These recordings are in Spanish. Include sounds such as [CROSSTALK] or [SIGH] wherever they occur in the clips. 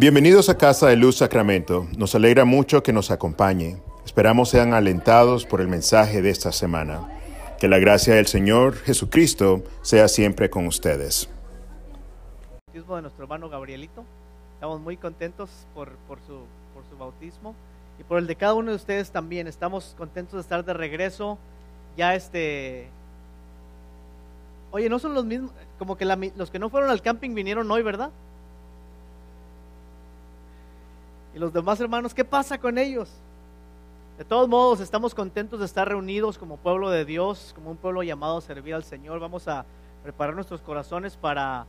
Bienvenidos a Casa de Luz Sacramento. Nos alegra mucho que nos acompañe. Esperamos sean alentados por el mensaje de esta semana. Que la gracia del Señor Jesucristo sea siempre con ustedes. bautismo de nuestro hermano Gabrielito. Estamos muy contentos por, por, su, por su bautismo y por el de cada uno de ustedes también. Estamos contentos de estar de regreso. Ya este... Oye, no son los mismos, como que la- los que no fueron al camping vinieron hoy, ¿verdad? Y los demás hermanos, ¿qué pasa con ellos? De todos modos, estamos contentos de estar reunidos como pueblo de Dios, como un pueblo llamado a servir al Señor. Vamos a preparar nuestros corazones para,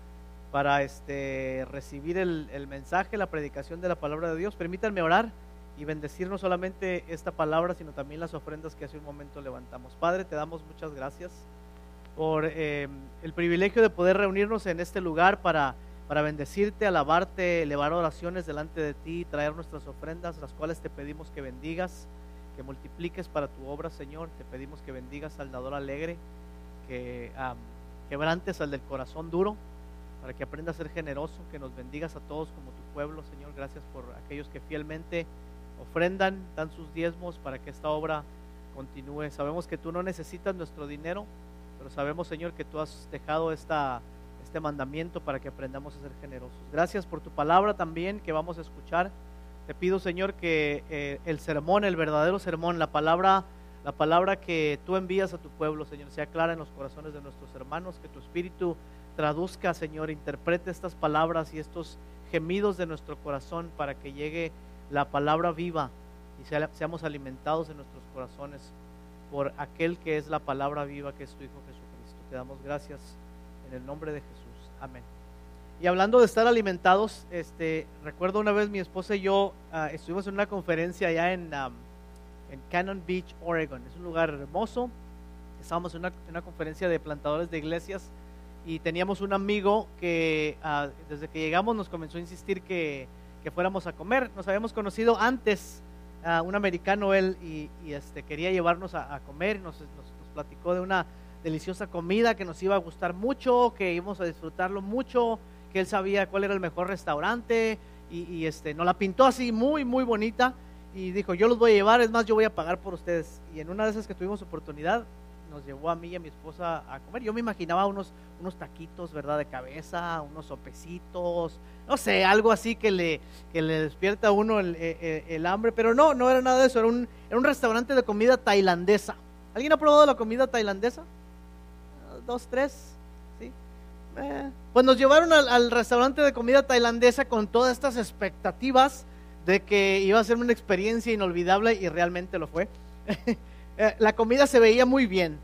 para este, recibir el, el mensaje, la predicación de la palabra de Dios. Permítanme orar y bendecir no solamente esta palabra, sino también las ofrendas que hace un momento levantamos. Padre, te damos muchas gracias por eh, el privilegio de poder reunirnos en este lugar para, para bendecirte, alabarte, elevar oraciones delante de ti, traer nuestras ofrendas, las cuales te pedimos que bendigas, que multipliques para tu obra, Señor. Te pedimos que bendigas al dador alegre, que quebrantes al del corazón duro, para que aprenda a ser generoso, que nos bendigas a todos como tu pueblo, Señor. Gracias por aquellos que fielmente ofrendan, dan sus diezmos para que esta obra continúe. Sabemos que tú no necesitas nuestro dinero, pero sabemos, Señor, que tú has dejado esta, este mandamiento para que aprendamos a ser generosos. Gracias por tu palabra también que vamos a escuchar. Te pido, Señor, que eh, el sermón, el verdadero sermón, la palabra, la palabra que tú envías a tu pueblo, Señor, sea clara en los corazones de nuestros hermanos, que tu espíritu traduzca, Señor, interprete estas palabras y estos gemidos de nuestro corazón para que llegue la palabra viva y sea- seamos alimentados en nuestros corazones por aquel que es la palabra viva, que es tu Hijo Jesucristo. Te damos gracias en el nombre de Jesús. Amén. Y hablando de estar alimentados, este, recuerdo una vez mi esposa y yo ah, estuvimos en una conferencia allá en, am, en Cannon Beach, Oregon. Es un lugar hermoso. Estábamos en una, en una conferencia de plantadores de iglesias y teníamos un amigo que ah, desde que llegamos nos comenzó a insistir que, que fuéramos a comer. Nos habíamos conocido antes, ah, un americano él, y, este, quería llevarnos a, comer. Nos- nos platicó de una deliciosa comida que nos iba a gustar mucho, que íbamos a disfrutarlo mucho, que él sabía cuál era el mejor restaurante y, este, nos la pintó así muy, muy bonita y dijo, yo los voy a llevar, es más, yo voy a pagar por ustedes. Y en una de esas que tuvimos oportunidad, nos llevó a mí y a mi esposa a comer. Yo me imaginaba unos, unos taquitos, ¿verdad? De cabeza, unos sopecitos, no sé, algo así que le, que le despierta a uno el, eh, eh, el hambre, pero no, no era nada de eso, era un, era un restaurante de comida tailandesa. ¿Alguien ha probado la comida tailandesa? Dos, tres, ¿sí? Eh, pues nos llevaron al, restaurante de comida tailandesa con todas estas expectativas de que iba a ser una experiencia inolvidable y realmente lo fue. [LAUGHS] Eh, la comida se veía muy bien,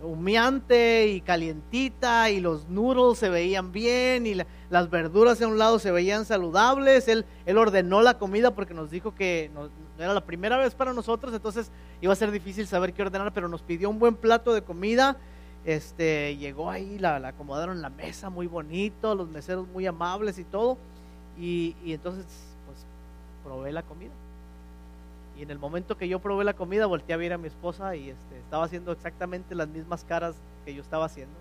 humeante y calientita y los noodles se veían bien y la- las verduras a un lado se veían saludables. Él, él ordenó la comida porque nos dijo que no era la primera vez para nosotros, entonces iba a ser difícil saber qué ordenar, pero nos pidió un buen plato de comida. Este, llegó ahí, la, la acomodaron la mesa muy bonito, los meseros muy amables y todo. Y, entonces, pues, probé la comida. Y en el momento que yo probé la comida, volteé a ver a mi esposa y este, estaba haciendo exactamente las mismas caras que yo estaba haciendo.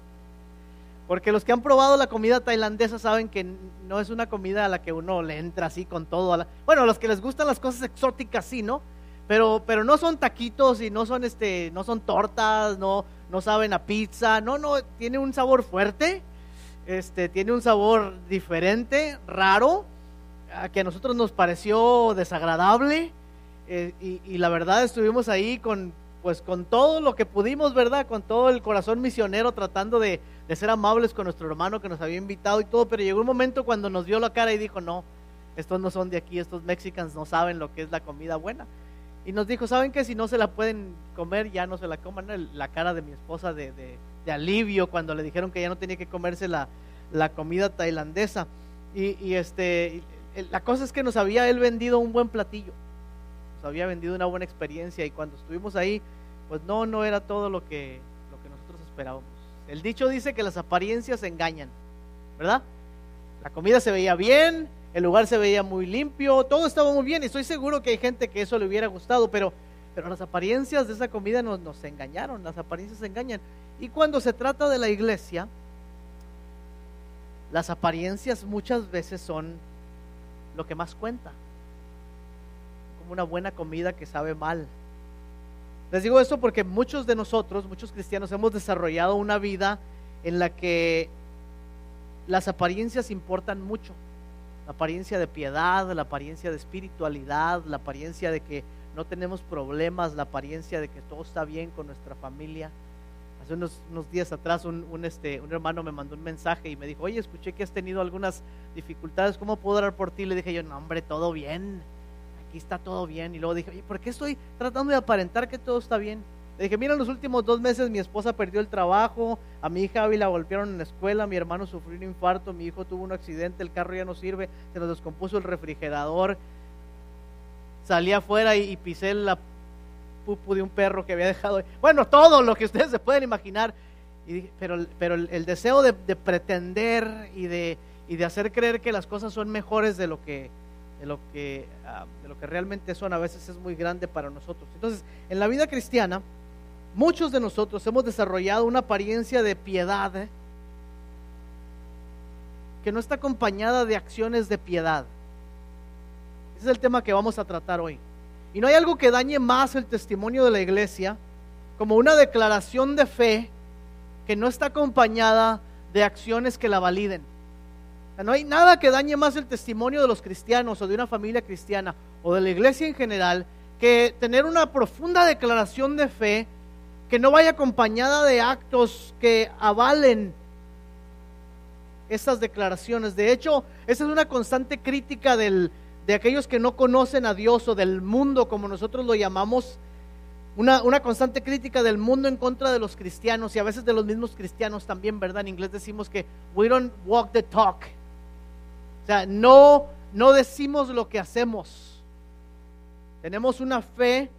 Porque los que han probado la comida tailandesa saben que no es una comida a la que uno le entra así con todo. a la- Bueno, los que les gustan las cosas exóticas, sí, ¿no? Pero, pero no son taquitos y no son, este, no son tortas, no, no saben a pizza. No, no, tiene un sabor fuerte, este, tiene un sabor diferente, raro, que a nosotros nos pareció desagradable. Eh, y, y la verdad estuvimos ahí con pues con todo lo que pudimos, ¿verdad? Con todo el corazón misionero tratando de, de ser amables con nuestro hermano que nos había invitado y todo, pero llegó un momento cuando nos vio la cara y dijo, no, estos no son de aquí, estos mexicanos no saben lo que es la comida buena. Y nos dijo, ¿saben que Si no se la pueden comer, ya no se la coman. La cara de mi esposa de, de- de alivio cuando le dijeron que ya no tenía que comerse la, la comida tailandesa. Y, y este, la cosa es que nos había él vendido un buen platillo nos había vendido una buena experiencia y cuando estuvimos ahí, pues no, no era todo lo que, lo que nosotros esperábamos. El dicho dice que las apariencias engañan, ¿verdad? La comida se veía bien, el lugar se veía muy limpio, todo estaba muy bien y estoy seguro que hay gente que eso le hubiera gustado, pero, pero las apariencias de esa comida nos, nos engañaron, las apariencias engañan. Y cuando se trata de la iglesia, las apariencias muchas veces son lo que más cuenta. Como una buena comida que sabe mal. Les digo esto porque muchos de nosotros, muchos cristianos, hemos desarrollado una vida en la que las apariencias importan mucho. La apariencia de piedad, la apariencia de espiritualidad, la apariencia de que no tenemos problemas, la apariencia de que todo está bien con nuestra familia. Hace unos, días atrás un, este, un hermano me mandó un mensaje y me dijo, oye, escuché que has tenido algunas dificultades, ¿cómo puedo orar por ti? Le dije yo, no, hombre, todo bien, aquí está todo bien. Y luego dije, oye, ¿por qué estoy tratando de aparentar que todo está bien? Le dije, mira, los últimos dos meses mi esposa perdió el trabajo, a mi hija Abby la golpearon en la escuela, mi hermano sufrió un infarto, mi hijo tuvo un accidente, el carro ya no sirve, se nos descompuso el refrigerador. Salí afuera y pisé la pupu de un perro que había dejado. Bueno, todo lo que ustedes se pueden imaginar. Y, pero pero el, deseo de, pretender y de, y de hacer creer que las cosas son mejores de lo que, de lo que, ah, de lo que realmente son a veces es muy grande para nosotros. Entonces, en la vida cristiana, muchos de nosotros hemos desarrollado una apariencia de piedad ¿eh? que no está acompañada de acciones de piedad. Ese es el tema que vamos a tratar hoy. Y no hay algo que dañe más el testimonio de la iglesia como una declaración de fe que no está acompañada de acciones que la validen. no hay nada que dañe más el testimonio de los cristianos o de una familia cristiana o de la iglesia en general que tener una profunda declaración de fe que no vaya acompañada de actos que avalen esas declaraciones. De hecho, esa es una constante crítica del, de aquellos que no conocen a Dios o del mundo, como nosotros lo llamamos, una, una, constante crítica del mundo en contra de los cristianos y a veces de los mismos cristianos también, ¿verdad? En inglés decimos que we don't walk the talk. O sea, no, no decimos lo que hacemos. Tenemos una fe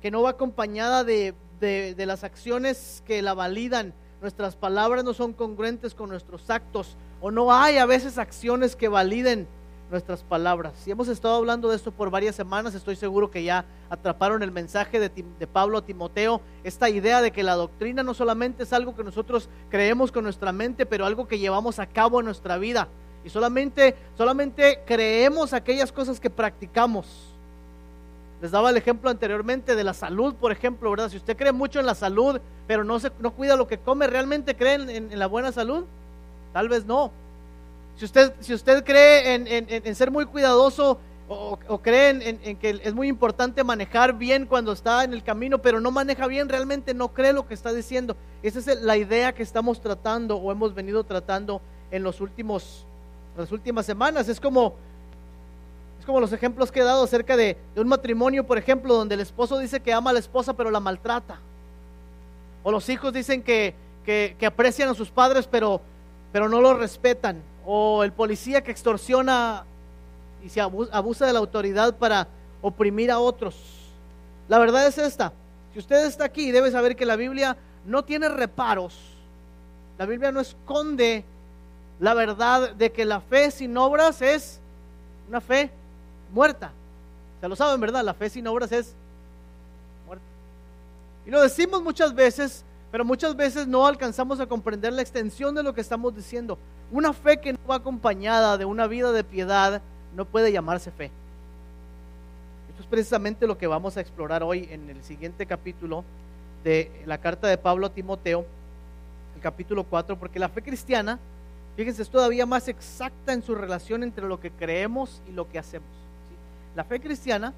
que no va acompañada de, de, las acciones que la validan. Nuestras palabras no son congruentes con nuestros actos o no hay a veces acciones que validen nuestras palabras. Si hemos estado hablando de esto por varias semanas, estoy seguro que ya atraparon el mensaje de, de, Pablo a Timoteo, esta idea de que la doctrina no solamente es algo que nosotros creemos con nuestra mente, pero algo que llevamos a cabo en nuestra vida. Y solamente, solamente creemos aquellas cosas que practicamos. Les daba el ejemplo anteriormente de la salud, por ejemplo, ¿verdad? Si usted cree mucho en la salud, pero no, se, no cuida lo que come, ¿realmente cree en la buena salud? Tal vez no. Si usted, si usted cree en, ser muy cuidadoso o, cree en, que es muy importante manejar bien cuando está en el camino, pero no maneja bien, realmente no cree lo que está diciendo. Esa es la idea que estamos tratando o hemos venido tratando en los últimos, las últimas semanas. Es como, como los ejemplos que he dado acerca de, un matrimonio, por ejemplo, donde el esposo dice que ama a la esposa, pero la maltrata. O los hijos dicen que, aprecian a sus padres, pero, no los respetan o el policía que extorsiona y se abusa de la autoridad para oprimir a otros. La verdad es esta. Si usted está aquí, debe saber que la Biblia no tiene reparos. La Biblia no esconde la verdad de que la fe sin obras es una fe muerta. Se lo saben, ¿verdad? La fe sin obras es muerta. Y lo decimos muchas veces, pero muchas veces no alcanzamos a comprender la extensión de lo que estamos diciendo. Una fe que no va acompañada de una vida de piedad no puede llamarse fe. Esto es precisamente lo que vamos a explorar hoy en el siguiente capítulo de la carta de Pablo a Timoteo, el capítulo 4, porque la fe cristiana, fíjense, es todavía más exacta en su relación entre lo que creemos y lo que hacemos. La fe cristiana,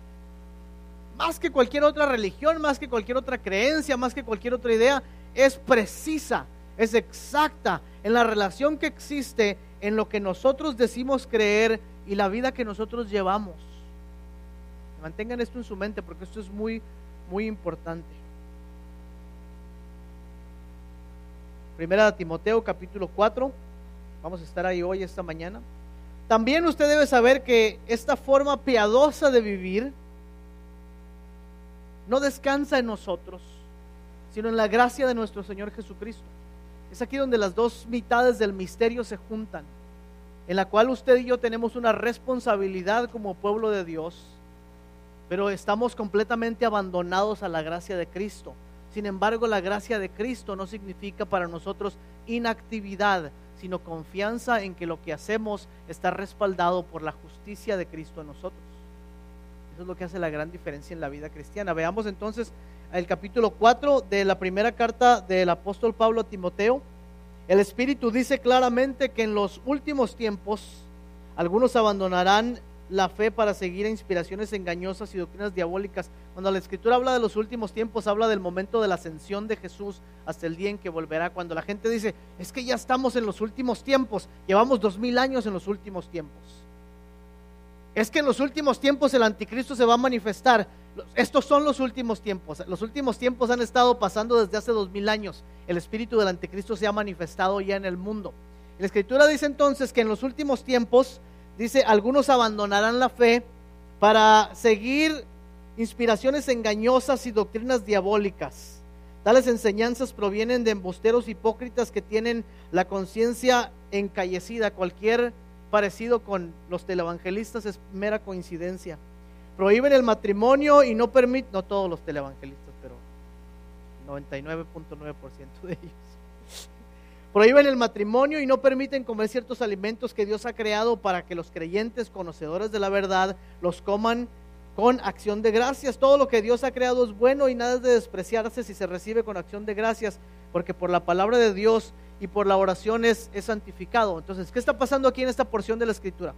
más que cualquier otra religión, más que cualquier otra creencia, más que cualquier otra idea, es precisa es exacta en la relación que existe en lo que nosotros decimos creer y la vida que nosotros llevamos. Mantengan esto en su mente porque esto es muy, muy importante. Primera de Timoteo capítulo 4. Vamos a estar ahí hoy, esta mañana. También usted debe saber que esta forma piadosa de vivir no descansa en nosotros, sino en la gracia de nuestro Señor Jesucristo. Es aquí donde las dos mitades del misterio se juntan, en la cual usted y yo tenemos una responsabilidad como pueblo de Dios, pero estamos completamente abandonados a la gracia de Cristo. Sin embargo, la gracia de Cristo no significa para nosotros inactividad, sino confianza en que lo que hacemos está respaldado por la justicia de Cristo en nosotros. Eso es lo que hace la gran diferencia en la vida cristiana. Veamos entonces el capítulo 4 de la primera carta del apóstol Pablo a Timoteo. El Espíritu dice claramente que en los últimos tiempos algunos abandonarán la fe para seguir a inspiraciones engañosas y doctrinas diabólicas. Cuando la escritura habla de los últimos tiempos, habla del momento de la ascensión de Jesús hasta el día en que volverá. Cuando la gente dice, es que ya estamos en los últimos tiempos, llevamos dos mil años en los últimos tiempos. Es que en los últimos tiempos el anticristo se va a manifestar. Estos son los últimos tiempos. Los últimos tiempos han estado pasando desde hace dos mil años. El espíritu del anticristo se ha manifestado ya en el mundo. La escritura dice entonces que en los últimos tiempos Dice, algunos abandonarán la fe para seguir inspiraciones engañosas y doctrinas diabólicas. Tales enseñanzas provienen de embusteros hipócritas que tienen la conciencia encallecida. Cualquier parecido con los televangelistas es mera coincidencia. Prohíben el matrimonio y no permiten, no todos los televangelistas, pero 99.9% de ellos. Prohíben el matrimonio y no permiten comer ciertos alimentos que Dios ha creado para que los creyentes, conocedores de la verdad, los coman con acción de gracias. Todo lo que Dios ha creado es bueno y nada es de despreciarse si se recibe con acción de gracias, porque por la palabra de Dios y por la oración es, santificado. Entonces, ¿qué está pasando aquí en esta porción de la escritura?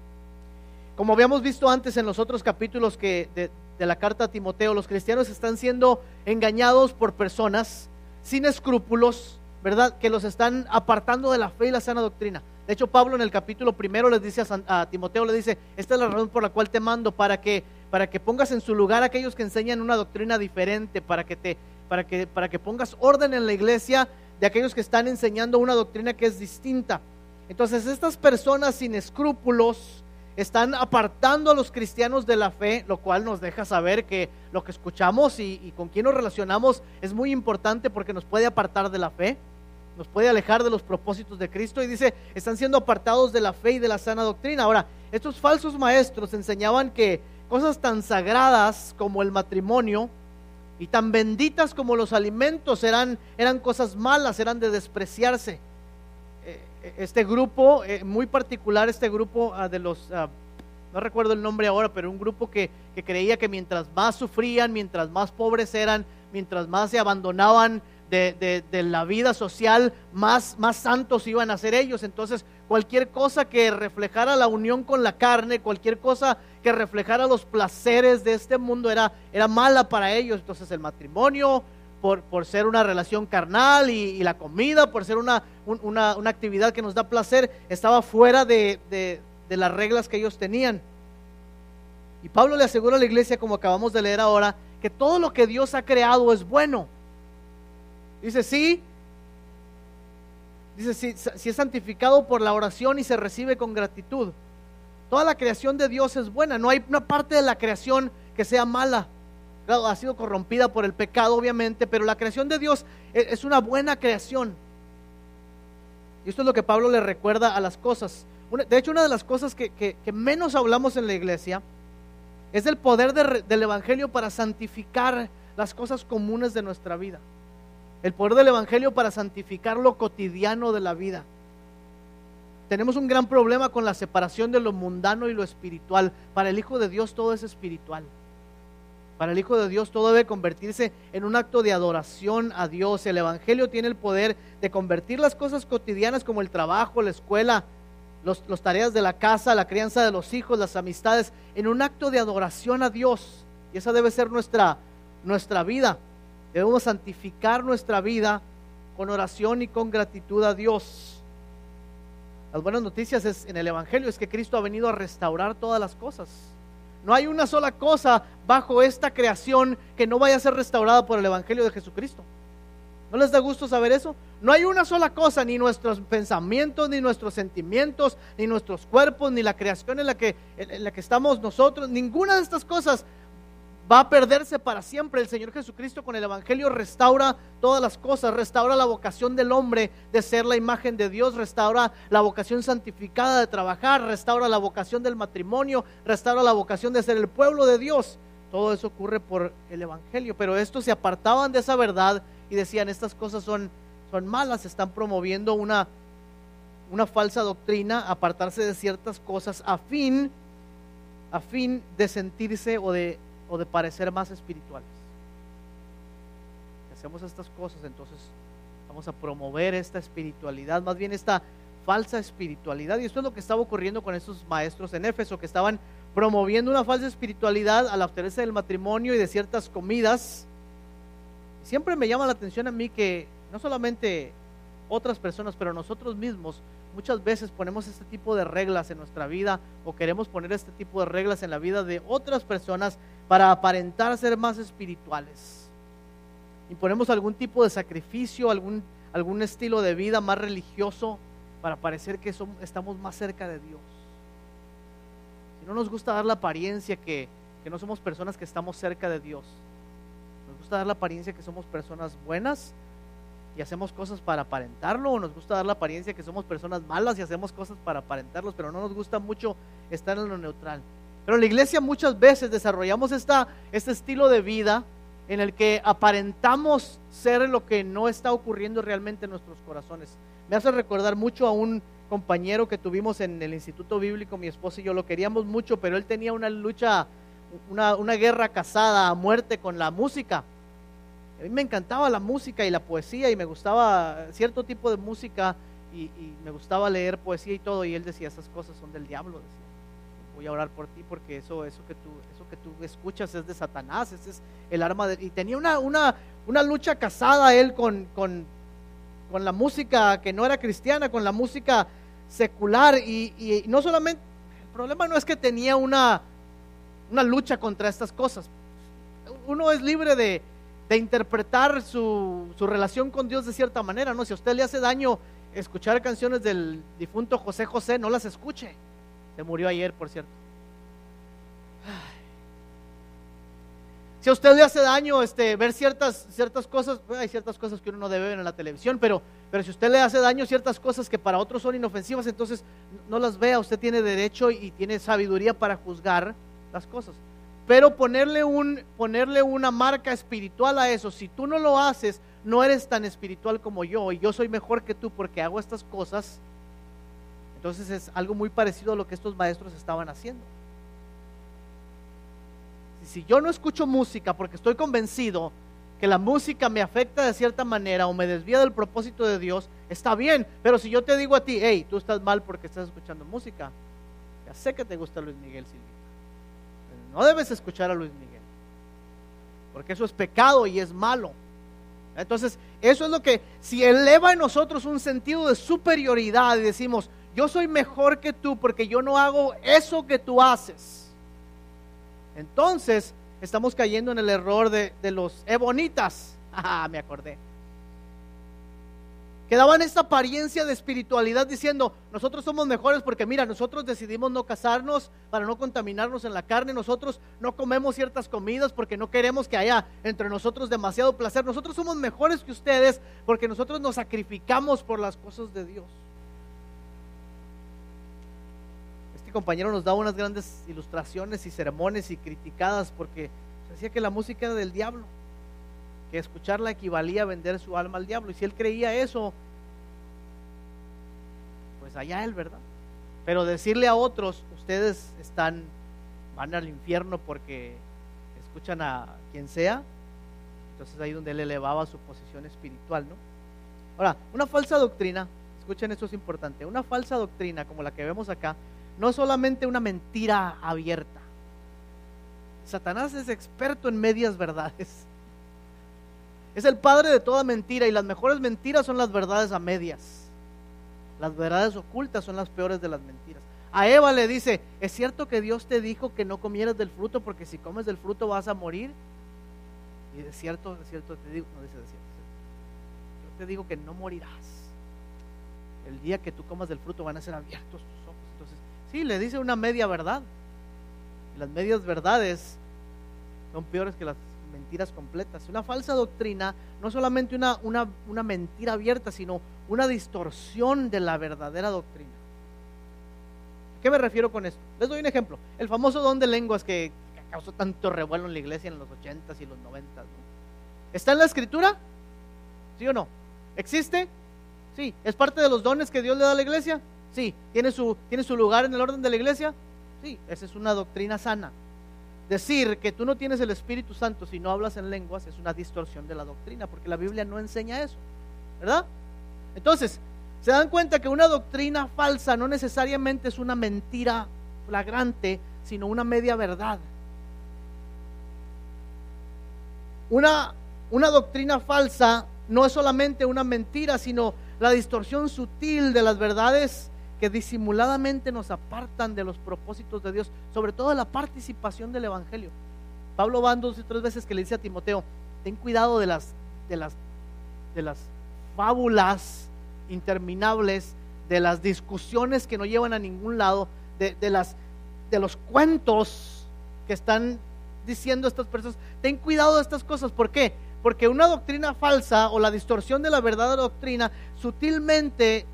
Como habíamos visto antes en los otros capítulos que de, de la carta a Timoteo, los cristianos están siendo engañados por personas sin escrúpulos, ¿verdad? Que los están apartando de la fe y la sana doctrina. De hecho, Pablo en el capítulo primero les dice a, Timoteo, le dice, esta es la razón por la cual te mando, para que, para que pongas en su lugar a aquellos que enseñan una doctrina diferente, para que, te, para, que, para que pongas orden en la iglesia de aquellos que están enseñando una doctrina que es distinta. Entonces, estas personas sin escrúpulos están apartando a los cristianos de la fe, lo cual nos deja saber que lo que escuchamos y, y con quién nos relacionamos es muy importante porque nos puede apartar de la fe nos puede alejar de los propósitos de Cristo y dice, están siendo apartados de la fe y de la sana doctrina. Ahora, estos falsos maestros enseñaban que cosas tan sagradas como el matrimonio y tan benditas como los alimentos eran, eran cosas malas, eran de despreciarse. Eh, eh, este grupo, eh, muy particular, este grupo ah, de los, ah, no recuerdo el nombre ahora, pero un grupo que, que creía que mientras más sufrían, mientras más pobres eran, mientras más se abandonaban de, la vida social, más, más santos iban a ser ellos. Entonces, cualquier cosa que reflejara la unión con la carne, cualquier cosa que reflejara los placeres de este mundo era, era mala para ellos. Entonces, el matrimonio, por, por ser una relación carnal y, la comida, por ser una, una, una, actividad que nos da placer, estaba fuera de, de las reglas que ellos tenían. Y Pablo le asegura a la iglesia, como acabamos de leer ahora, que todo lo que Dios ha creado es bueno Dice, sí. Dice, si, si es santificado por la oración y se recibe con gratitud. Toda la creación de Dios es buena. No hay una parte de la creación que sea mala. Claro, ha sido corrompida por el pecado, obviamente, pero la creación de Dios e, es una buena creación. Y esto es lo que Pablo le recuerda a las cosas. De hecho, una de las cosas que, menos hablamos en la iglesia es el poder del Evangelio para santificar las cosas comunes de nuestra vida. El poder del Evangelio para santificar lo cotidiano de la vida. Tenemos un gran problema con la separación de lo mundano y lo espiritual. Para el Hijo de Dios todo es espiritual. Para el Hijo de Dios todo debe convertirse en un acto de adoración a Dios. El Evangelio tiene el poder de convertir las cosas cotidianas como el trabajo, la escuela, las los tareas de la casa, la crianza de los hijos, las amistades, en un acto de adoración a Dios. Y esa debe ser nuestra, nuestra vida. Debemos santificar nuestra vida con oración y con gratitud a Dios. Las buenas noticias es, en el Evangelio es que Cristo ha venido a restaurar todas las cosas. No hay una sola cosa bajo esta creación que no vaya a ser restaurada por el Evangelio de Jesucristo. ¿No les da gusto saber eso? No hay una sola cosa, ni nuestros pensamientos, ni nuestros sentimientos, ni nuestros cuerpos, ni la creación en la que, en la que estamos nosotros. Ninguna de estas cosas va a perderse para siempre. El Señor Jesucristo con el Evangelio restaura todas las cosas, restaura la vocación del hombre de ser la imagen de Dios, restaura la vocación santificada de trabajar, restaura la vocación del matrimonio, restaura la vocación de ser el pueblo de Dios. Todo eso ocurre por el Evangelio, pero estos se apartaban de esa verdad y decían, estas cosas son, son malas, están promoviendo una, una falsa doctrina, apartarse de ciertas cosas a fin, a fin de sentirse o de, o de parecer más espirituales. Si hacemos estas cosas, entonces vamos a promover esta espiritualidad, más bien esta falsa espiritualidad. Y esto es lo que estaba ocurriendo con estos maestros en Éfeso, que estaban promoviendo una falsa espiritualidad al abstenerse del matrimonio y de ciertas comidas. Siempre me llama la atención a mí que no solamente otras personas, pero nosotros mismos muchas veces ponemos este tipo de reglas en nuestra vida o queremos poner este tipo de reglas en la vida de otras personas para aparentar ser más espirituales. Y ponemos algún tipo de sacrificio, algún, algún estilo de vida más religioso para parecer que somos, estamos más cerca de Dios. Si no nos gusta dar la apariencia que, que no somos personas que estamos cerca de Dios, nos gusta dar la apariencia que somos personas buenas, y hacemos cosas para aparentarlo, o nos gusta dar la apariencia que somos personas malas y hacemos cosas para aparentarlos, pero no nos gusta mucho estar en lo neutral. Pero en la iglesia muchas veces desarrollamos esta, este estilo de vida en el que aparentamos ser lo que no está ocurriendo realmente en nuestros corazones. Me hace recordar mucho a un compañero que tuvimos en el Instituto Bíblico, mi esposa y yo lo queríamos mucho, pero él tenía una lucha, una, guerra casada a muerte con la música. A mí me encantaba la música y la poesía y me gustaba cierto tipo de música y, me gustaba leer poesía y todo. Y él decía, esas cosas son del diablo. Decía. Voy a orar por ti porque eso, eso, que tú, eso que tú escuchas es de Satanás, ese es el arma de... Y tenía una, una, una lucha casada él con, con, con, la música que no era cristiana, con la música secular. Y, y no solamente, el problema no es que tenía una, una lucha contra estas cosas. Uno es libre de, de interpretar su, relación con Dios de cierta manera, ¿no? Si a usted le hace daño escuchar canciones del difunto José José, no las escuche. Murió ayer, por cierto. Si a usted le hace daño este, ver ciertas, ciertas cosas, hay ciertas cosas que uno no debe ver en la televisión, pero, pero si usted le hace daño ciertas cosas que para otros son inofensivas, entonces no las vea. Usted tiene derecho y tiene sabiduría para juzgar las cosas. Pero ponerle, un, ponerle una marca espiritual a eso, si tú no lo haces, no eres tan espiritual como yo y yo soy mejor que tú porque hago estas cosas, entonces es algo muy parecido a lo que estos maestros estaban haciendo. Si yo no escucho música porque estoy convencido que la música me afecta de cierta manera o me desvía del propósito de Dios, está bien. Pero si yo te digo a ti, hey, tú estás mal porque estás escuchando música, ya sé que te gusta Luis Miguel Silva. No debes escuchar a Luis Miguel, porque eso es pecado y es malo. Entonces, eso es lo que, si eleva en nosotros un sentido de superioridad y decimos, yo soy mejor que tú porque yo no hago eso que tú haces, entonces estamos cayendo en el error de, los ebonitas. [LAUGHS] Ah, me acordé que daban esta apariencia de espiritualidad diciendo, nosotros somos mejores porque mira, nosotros decidimos no casarnos para no contaminarnos en la carne, nosotros no comemos ciertas comidas porque no queremos que haya entre nosotros demasiado placer, nosotros somos mejores que ustedes porque nosotros nos sacrificamos por las cosas de Dios. Compañero nos daba unas grandes ilustraciones y sermones y criticadas porque decía que la música era del diablo que escucharla equivalía a vender su alma al diablo. Y si él creía eso, pues allá él, ¿verdad? Pero decirle a otros, ustedes están, van al infierno porque escuchan a quien sea, entonces ahí donde él elevaba su posición espiritual, ¿no? Ahora, una falsa doctrina, escuchen esto es importante, una falsa doctrina como la que vemos acá, no es solamente una mentira abierta. Satanás es experto en medias verdades. Es el padre de toda mentira y las mejores mentiras son las verdades a medias. Las verdades ocultas son las peores de las mentiras. A Eva le dice, ¿es cierto que Dios te dijo que no comieras del fruto porque si comes del fruto vas a morir? Y de cierto, de cierto te digo, no dice de cierto, yo te digo que no morirás. El día que tú comas del fruto van a ser abiertos tus sí, le dice una media verdad. Las medias verdades son peores que las mentiras completas. Una falsa doctrina no solamente una, una, una mentira abierta, sino una distorsión de la verdadera doctrina. ¿Qué me refiero con esto? Les doy un ejemplo. El famoso don de lenguas que causó tanto revuelo en la iglesia en los 80s y los 90s. ¿Está en la escritura? ¿Sí o no? ¿Existe? Sí. ¿Es parte de los dones que Dios le da a la iglesia? Sí. ¿Tiene su, ¿Tiene su lugar en el orden de la iglesia? Sí. Esa es una doctrina sana. Decir que tú no tienes el Espíritu Santo si no hablas en lenguas es una distorsión de la doctrina, porque la Biblia no enseña eso. ¿Verdad? Entonces, se dan cuenta que una doctrina falsa no necesariamente es una mentira flagrante, sino una media verdad. Una, una doctrina falsa no es solamente una mentira, sino la distorsión sutil de las verdades que disimuladamente nos apartan de los propósitos de Dios, sobre todo la participación del Evangelio. Pablo va dos y tres veces que le dice a Timoteo, ten cuidado de las, de las, de las fábulas interminables, de las discusiones que no llevan a ningún lado, de, de, las, de los cuentos que están diciendo estas personas. Ten cuidado de estas cosas. ¿Por qué? Porque una doctrina falsa o la distorsión de la verdadera doctrina sutilmente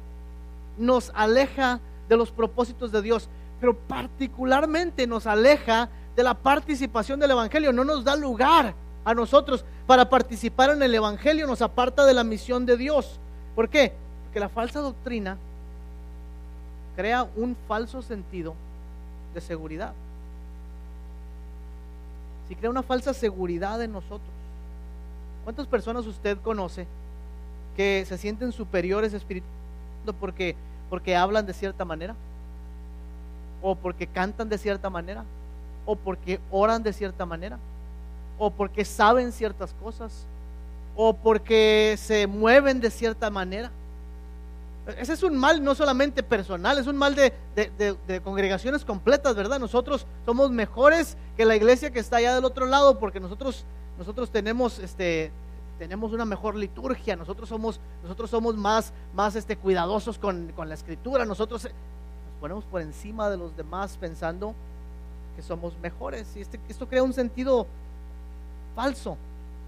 nos aleja de los propósitos de Dios, pero particularmente nos aleja de la participación del Evangelio, no nos da lugar a nosotros para participar en el Evangelio, nos aparta de la misión de Dios. ¿Por qué? Porque la falsa doctrina crea un falso sentido de seguridad si crea una falsa seguridad en nosotros. ¿Cuántas personas usted conoce que se sienten superiores espiritualmente porque, porque hablan de cierta manera? ¿O porque cantan de cierta manera? ¿O porque oran de cierta manera? ¿O porque saben ciertas cosas? ¿O porque se mueven de cierta manera? Ese es un mal no solamente personal, es un mal de, congregaciones completas, ¿verdad? Nosotros somos mejores que la iglesia que está allá del otro lado porque nosotros, nosotros tenemos, este, tenemos una mejor liturgia, nosotros somos, nosotros somos más, más este, cuidadosos con, la escritura, nosotros nos ponemos por encima de los demás pensando que somos mejores. Y este, esto crea un sentido falso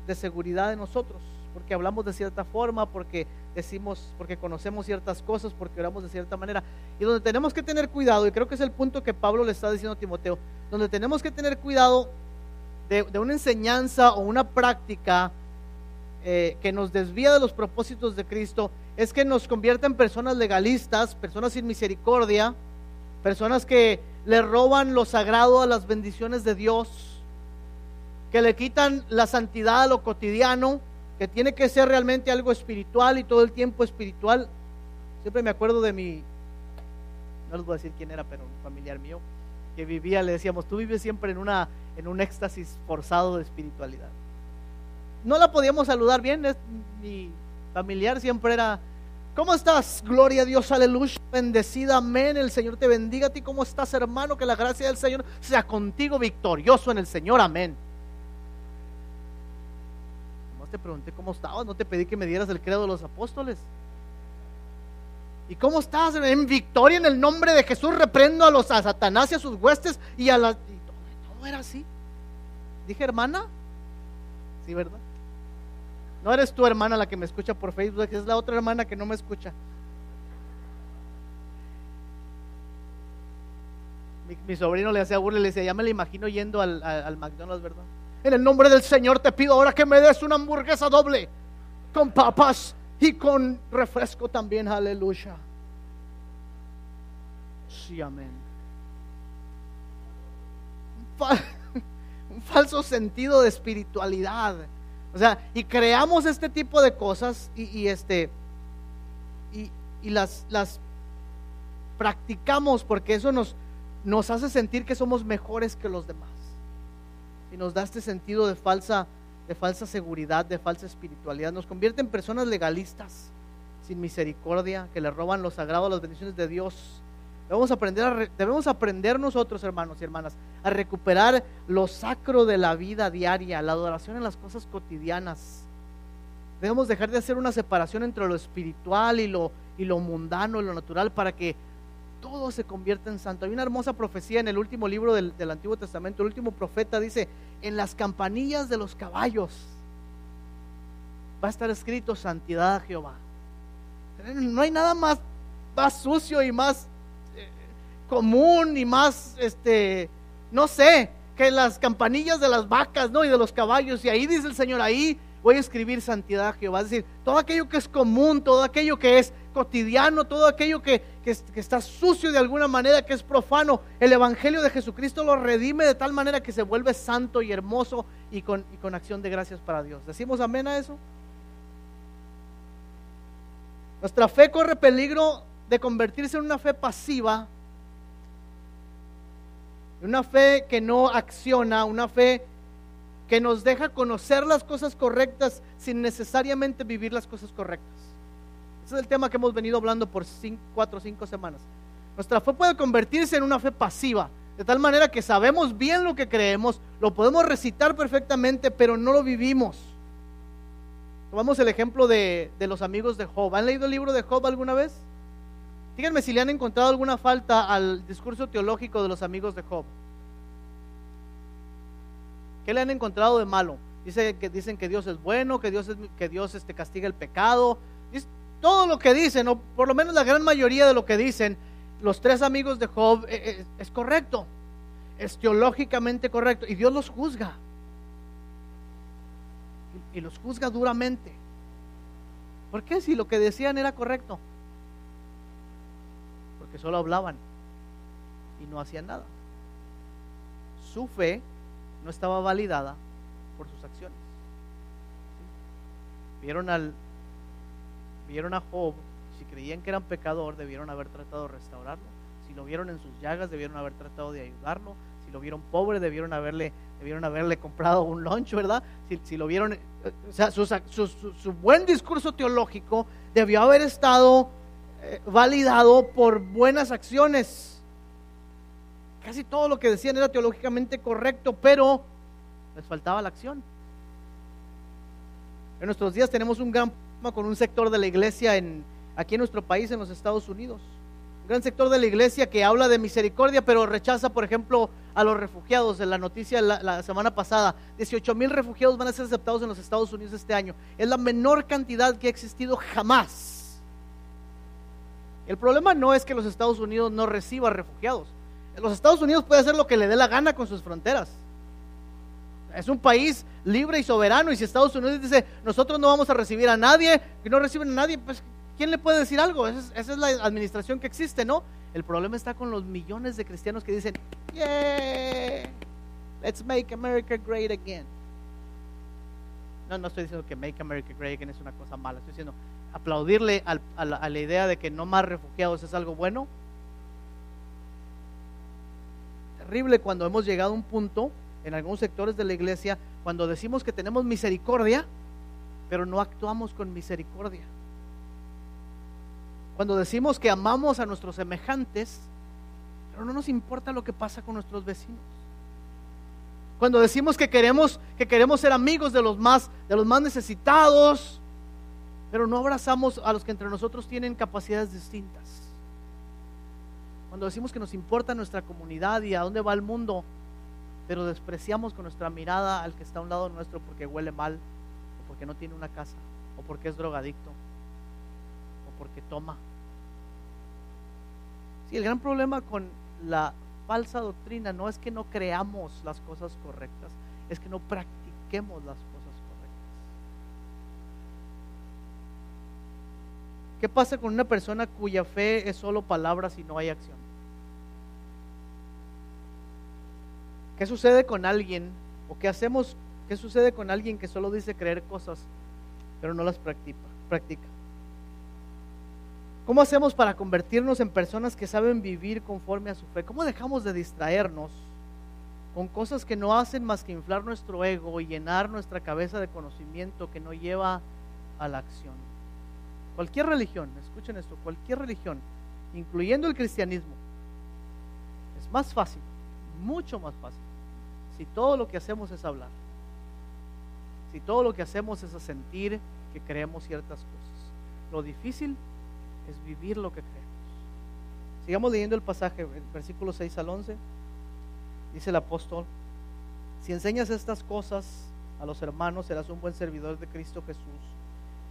de seguridad en nosotros, porque hablamos de cierta forma, porque decimos, porque conocemos ciertas cosas, porque oramos de cierta manera. Y donde tenemos que tener cuidado, y creo que es el punto que Pablo le está diciendo a Timoteo, donde tenemos que tener cuidado de, una enseñanza o una práctica eh, que nos desvía de los propósitos de Cristo, es que nos convierte en personas legalistas, personas sin misericordia, personas que le roban lo sagrado a las bendiciones de Dios, que le quitan la santidad a lo cotidiano, que tiene que ser realmente algo espiritual y todo el tiempo espiritual. Siempre me acuerdo de mi, no les voy a decir quién era, pero un familiar mío, que vivía, le decíamos, tú vives siempre en, una, en un éxtasis forzado de espiritualidad. No la podíamos saludar bien, mi familiar siempre era, ¿cómo estás? Gloria a Dios, aleluya, bendecida, amén, el Señor te bendiga a ti, ¿cómo estás hermano? Que la gracia del Señor sea contigo victorioso en el Señor, amén te pregunté cómo estabas, no te pedí que me dieras el credo de los apóstoles. ¿Y cómo estás? En victoria en el nombre de Jesús reprendo a los a Satanás y a sus huestes y a las todo, era así. Dije, hermana, sí, ¿verdad? No eres tu hermana la que me escucha por Facebook, es la otra hermana que no me escucha. Mi, sobrino le hacía burla y le decía, ya me la imagino yendo al, al McDonald's, ¿verdad? En el nombre del Señor te pido ahora que me des una hamburguesa doble con papas y con refresco también. Aleluya. Sí, amén. Un [LAUGHS] falso sentido de espiritualidad. O sea, y creamos este tipo de cosas y, este y, las, las practicamos porque eso nos, nos hace sentir que somos mejores que los demás y nos da este sentido de falsa, de falsa seguridad, de falsa espiritualidad. Nos convierte en personas legalistas, sin misericordia, que le roban lo sagrado, las bendiciones de Dios. Debemos aprender, debemos aprender nosotros, hermanos y hermanas, a recuperar lo sacro de la vida diaria, la adoración en las cosas cotidianas. Debemos dejar de hacer una separación entre lo espiritual y lo, y lo mundano y lo natural para que todo se convierte en santo. Hay una hermosa profecía en el último libro del, Antiguo Testamento. El último profeta dice, en las campanillas de los caballos va a estar escrito santidad a Jehová. No hay nada más, más sucio y más común y más, este, no sé, que las campanillas de las vacas, ¿no? Y de los caballos. Y ahí dice el Señor, ahí voy a escribir santidad a Jehová. Es decir, todo aquello que es común, todo aquello que es cotidiano, todo aquello que, que, está sucio de alguna manera, que es profano, el Evangelio de Jesucristo lo redime de tal manera que se vuelve santo y hermoso y con, y con acción de gracias para Dios. ¿Decimos amén a eso? Nuestra fe corre peligro de convertirse en una fe pasiva, una fe que no acciona, una fe que nos deja conocer las cosas correctas sin necesariamente vivir las cosas correctas. Ese es el tema que hemos venido hablando por cuatro o cinco semanas. Nuestra fe puede convertirse en una fe pasiva, de tal manera que sabemos bien lo que creemos, lo podemos recitar perfectamente, pero no lo vivimos. Tomamos el ejemplo de, de los amigos de Job. ¿Han leído el libro de Job alguna vez? Díganme si le han encontrado alguna falta al discurso teológico de los amigos de Job. ¿Qué le han encontrado de malo? Dice que, dicen que Dios es bueno, que Dios, es, que Dios este, castiga el pecado. todo lo que dicen, o por lo menos la gran mayoría de lo que dicen los tres amigos de Job, eh, eh, es correcto. Es teológicamente correcto. Y Dios los juzga. Y, y los juzga duramente. ¿Por qué? Si lo que decían era correcto. Porque solo hablaban y no hacían nada. Su fe no estaba validada por sus acciones. Vieron al vieron a Job, si creían que era un pecador, debieron haber tratado de restaurarlo. Si lo vieron en sus llagas, debieron haber tratado de ayudarlo. Si lo vieron pobre, debieron haberle, debieron haberle comprado un lunch, ¿verdad? Si, lo vieron, eh, o sea, su, buen discurso teológico debió haber estado validado por buenas acciones. Casi todo lo que decían era teológicamente correcto, pero les faltaba la acción. En nuestros días tenemos un gran problema con un sector de la iglesia en, aquí en nuestro país, en los Estados Unidos. Un gran sector de la iglesia que habla de misericordia, pero rechaza, por ejemplo, a los refugiados. En la noticia la semana pasada, 18 mil refugiados van a ser aceptados en los Estados Unidos este año. Es la menor cantidad que ha existido jamás. El problema no es que los Estados Unidos no reciban refugiados los Estados Unidos puede hacer lo que le dé la gana con sus fronteras. Es un país libre y soberano y si Estados Unidos dice, nosotros no vamos a recibir a nadie, que no reciben a nadie, pues ¿quién le puede decir algo? Esa es, la administración que existe, ¿no? El problema está con los millones de cristianos que dicen, yeah, let's make America great again. No, no estoy diciendo que make America great again es una cosa mala, estoy diciendo aplaudirle a la idea de que no más refugiados es algo bueno terrible cuando hemos llegado a un punto en algunos sectores de la iglesia cuando decimos que tenemos misericordia, pero no actuamos con misericordia. Cuando decimos que amamos a nuestros semejantes, pero no nos importa lo que pasa con nuestros vecinos. Cuando decimos que queremos que queremos ser amigos de los más de los más necesitados, pero no abrazamos a los que entre nosotros tienen capacidades distintas. Cuando decimos que nos importa nuestra comunidad y a dónde va el mundo, pero despreciamos con nuestra mirada al que está a un lado nuestro porque huele mal, o porque no tiene una casa, o porque es drogadicto, o porque toma. Sí, el gran problema con la falsa doctrina no es que no creamos las cosas correctas, es que no practiquemos las cosas correctas. ¿Qué pasa con una persona cuya fe es solo palabras y no hay acción? ¿Qué sucede con alguien o qué hacemos? ¿Qué sucede con alguien que solo dice creer cosas, pero no las practica? practica? ¿Cómo hacemos para convertirnos en personas que saben vivir conforme a su fe? ¿Cómo dejamos de distraernos con cosas que no hacen más que inflar nuestro ego y llenar nuestra cabeza de conocimiento que no lleva a la acción? Cualquier religión, escuchen esto, cualquier religión, incluyendo el cristianismo, es más fácil, mucho más fácil si todo lo que hacemos es hablar, si todo lo que hacemos es sentir que creemos ciertas cosas, lo difícil es vivir lo que creemos. Sigamos leyendo el pasaje, el versículo 6 al 11. Dice el apóstol, si enseñas estas cosas a los hermanos, serás un buen servidor de Cristo Jesús,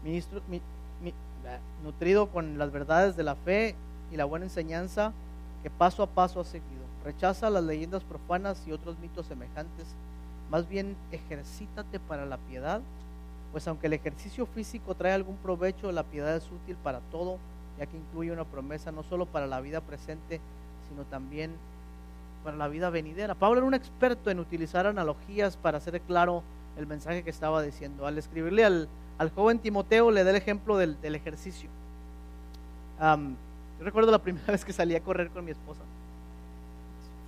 ministro, nutrido con las verdades de la fe y la buena enseñanza que paso a paso has seguido Rechaza las leyendas profanas y otros mitos semejantes. Más bien ejercítate para la piedad Pues aunque el ejercicio físico trae algún provecho, la piedad es útil para todo, ya que incluye una promesa no solo para la vida presente, sino también para la vida venidera. Pablo era un experto en utilizar analogías para hacer claro el mensaje que estaba diciendo. Al escribirle al, joven Timoteo le da el ejemplo del, ejercicio. yo recuerdo la primera [LAUGHS] vez que salí a correr con mi esposa.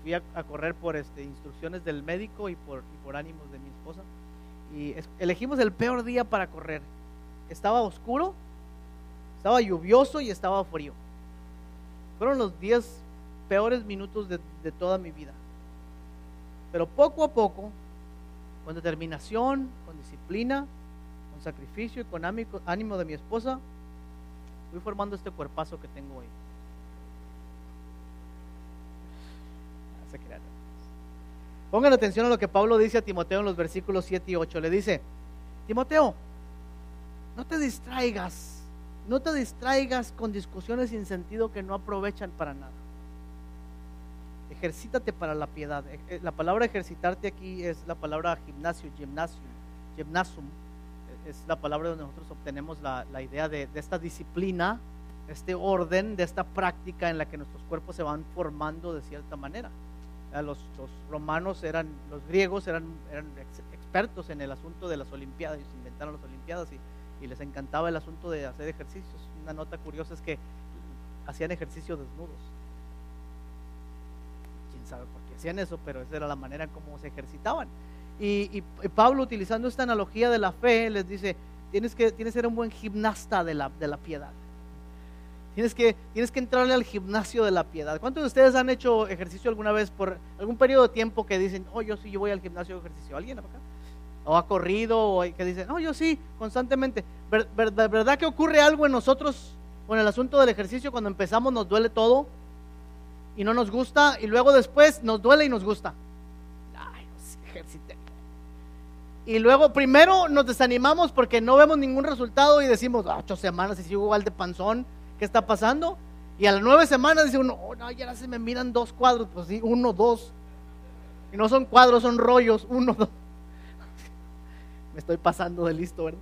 Fui a, correr por este, instrucciones del médico y por, ánimos de mi esposa. Y elegimos el peor día para correr. Estaba oscuro, estaba lluvioso y estaba frío. Fueron los días peores minutos de, toda mi vida. Pero poco a poco, con determinación, con disciplina, sacrificio y con ánimo de mi esposa, fui formando este cuerpazo que tengo hoy. Pongan atención a lo que Pablo dice a Timoteo en los versículos 7 y 8. Le dice, Timoteo, no te distraigas, no te distraigas con discusiones sin sentido que no aprovechan para nada ejercítate para la piedad. Eh, eh, la palabra ejercitarte aquí es la palabra gimnasio, gimnasium, gymnasium. Es la palabra donde nosotros obtenemos la, idea de, esta disciplina, este orden, de esta práctica en la que nuestros cuerpos se van formando de cierta manera. Los, romanos eran, los griegos eran, eran, expertos en el asunto de las Olimpiadas, ellos inventaron las Olimpiadas y, y les encantaba el asunto de hacer ejercicios. Una nota curiosa es que hacían ejercicios desnudos sabe por qué hacían eso, pero esa era la manera en cómo se ejercitaban. Y, Pablo, utilizando esta analogía de la fe, les dice, tienes que, tienes que ser un buen gimnasta de la, de la piedad. Tienes que, tienes que entrarle al gimnasio de la piedad. ¿Cuántos de ustedes han hecho ejercicio alguna vez por algún periodo de tiempo que dicen, oh, yo sí, yo voy al gimnasio de ejercicio? ¿Alguien acá? O ha corrido, o que dicen, no, yo sí, constantemente. ¿Verdad que ocurre algo en nosotros con el asunto del ejercicio? Cuando empezamos nos duele todo y no nos gusta y luego después nos duele y nos gusta. Ay, Y luego primero nos desanimamos porque no vemos ningún resultado y decimos, ah, ocho semanas y sigo igual de panzón, ¿qué está pasando? Y a las nueve semanas dice uno, oh, no, ya se me miran dos cuadros, pues sí, uno, dos. Y no son cuadros, son rollos, uno, [LAUGHS] dos. me estoy pasando de listo, ¿verdad?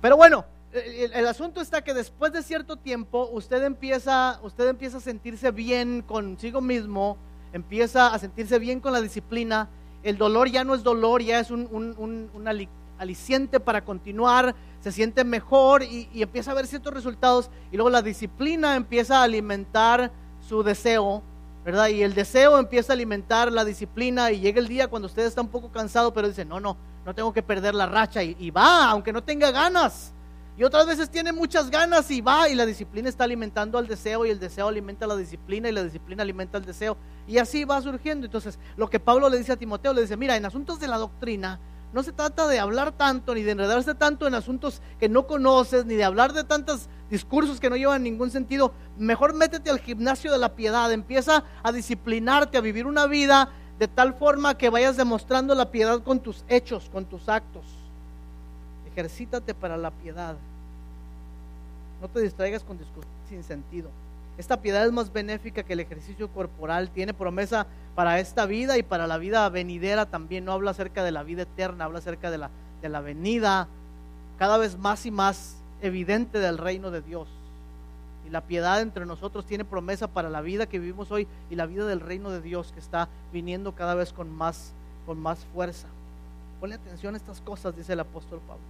Pero bueno, el, asunto está que después de cierto tiempo usted empieza, usted empieza a sentirse bien consigo mismo, empieza a sentirse bien con la disciplina. El dolor ya no es dolor, ya es un, aliciente para continuar, se siente mejor y, y, empieza a ver ciertos resultados. Y luego la disciplina empieza a alimentar su deseo, ¿verdad? Y el deseo empieza a alimentar la disciplina y llega el día cuando usted está un poco cansado, pero dice, no, no, no tengo que perder la racha y va, aunque no tenga ganas. Y otras veces tiene muchas ganas y va y la disciplina está alimentando al deseo y el deseo alimenta la disciplina y la disciplina alimenta el deseo. Y así va surgiendo. Entonces, lo que Pablo le dice a Timoteo, le dice, mira, en asuntos de la doctrina, no se trata de hablar tanto ni de enredarse tanto en asuntos que no conoces, ni de hablar de tantos discursos que no llevan ningún sentido. Mejor métete al gimnasio de la piedad, empieza a disciplinarte, a vivir una vida de tal forma que vayas demostrando la piedad con tus hechos, con tus actos. Ejercítate para la piedad. No te distraigas con discusiones sin sentido. Esta piedad es más benéfica que el ejercicio corporal. Tiene promesa para esta vida y para la vida venidera también. No habla acerca de la vida eterna, habla acerca de la, de la venida cada vez más y más evidente del reino de Dios. Y la piedad entre nosotros tiene promesa para la vida que vivimos hoy y la vida del reino de Dios que está viniendo cada vez con más, con más fuerza. Ponle atención a estas cosas, dice el apóstol Pablo.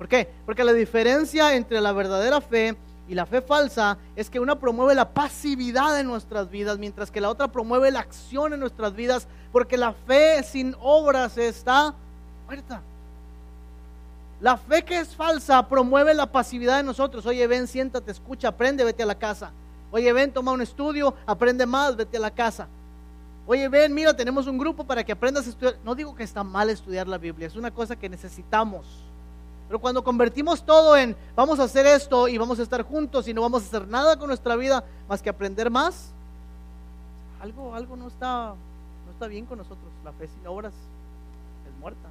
¿Por qué? Porque la diferencia entre la verdadera fe y la fe falsa es que una promueve la pasividad en nuestras vidas, mientras que la otra promueve la acción en nuestras vidas, porque la fe sin obras está muerta. La fe que es falsa promueve la pasividad en nosotros. Oye, ven, siéntate, escucha, aprende, vete a la casa. Oye, ven, toma un estudio, aprende más, vete a la casa. Oye, ven, mira, tenemos un grupo para que aprendas a estudiar. No digo que está mal estudiar la Biblia, es una cosa que necesitamos. Pero cuando convertimos todo en vamos a hacer esto y vamos a estar juntos y no vamos a hacer nada con nuestra vida más que aprender más, algo, algo no está, no está bien con nosotros. La fe sin obras es muerta.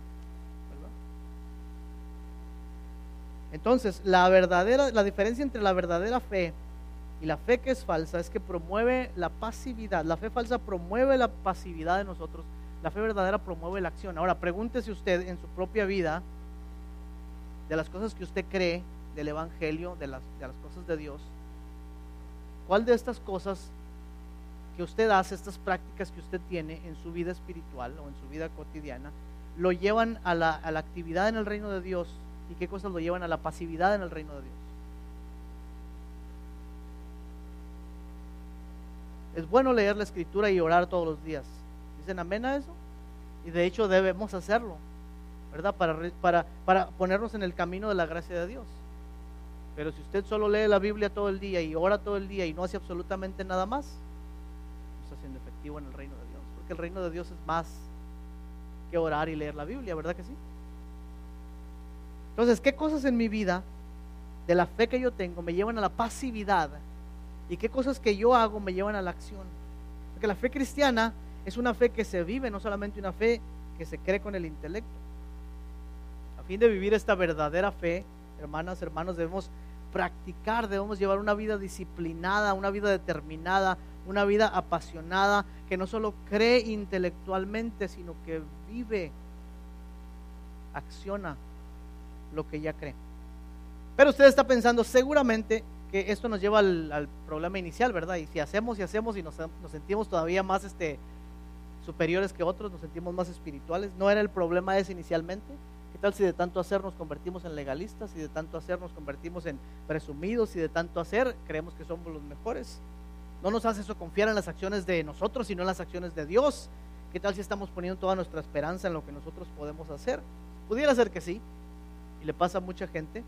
Entonces, la verdadera, la diferencia entre la verdadera fe y la fe que es falsa es que promueve la pasividad. La fe falsa promueve la pasividad de nosotros. La fe verdadera promueve la acción. Ahora, pregúntese usted en su propia vida de las cosas que usted cree, del Evangelio, de las, de las cosas de Dios, ¿cuál de estas cosas que usted hace, estas prácticas que usted tiene en su vida espiritual o en su vida cotidiana, lo llevan a la, a la actividad en el reino de Dios y qué cosas lo llevan a la pasividad en el reino de Dios? Es bueno leer la escritura y orar todos los días. ¿Dicen amén a eso? Y de hecho debemos hacerlo, ¿verdad? Para, para, para ponernos en el camino de la gracia de Dios. Pero si usted solo lee la Biblia todo el día y ora todo el día y no hace absolutamente nada más, no está siendo efectivo en el reino de Dios. Porque el reino de Dios es más que orar y leer la Biblia, ¿verdad que sí? Entonces, ¿qué cosas en mi vida, de la fe que yo tengo, me llevan a la pasividad? ¿Y qué cosas que yo hago me llevan a la acción? Porque la fe cristiana es una fe que se vive, no solamente una fe que se cree con el intelecto. Fin de vivir esta verdadera fe, hermanas, hermanos, debemos practicar, debemos llevar una vida disciplinada, una vida determinada, una vida apasionada, que no solo cree intelectualmente, sino que vive, acciona lo que ya cree. Pero usted está pensando seguramente que esto nos lleva al, problema inicial, ¿verdad? Y si hacemos y hacemos y nos, nos sentimos todavía más este, superiores que otros, nos sentimos más espirituales, ¿no era el problema ese inicialmente? ¿Qué tal si de tanto hacer nos convertimos en legalistas y de tanto hacer nos convertimos en presumidos y de tanto hacer creemos que somos los mejores? No nos hace eso confiar en las acciones de nosotros, sino en las acciones de Dios. ¿Qué tal si estamos poniendo toda nuestra esperanza en lo que nosotros podemos hacer? Pudiera ser que sí, y le pasa a mucha gente,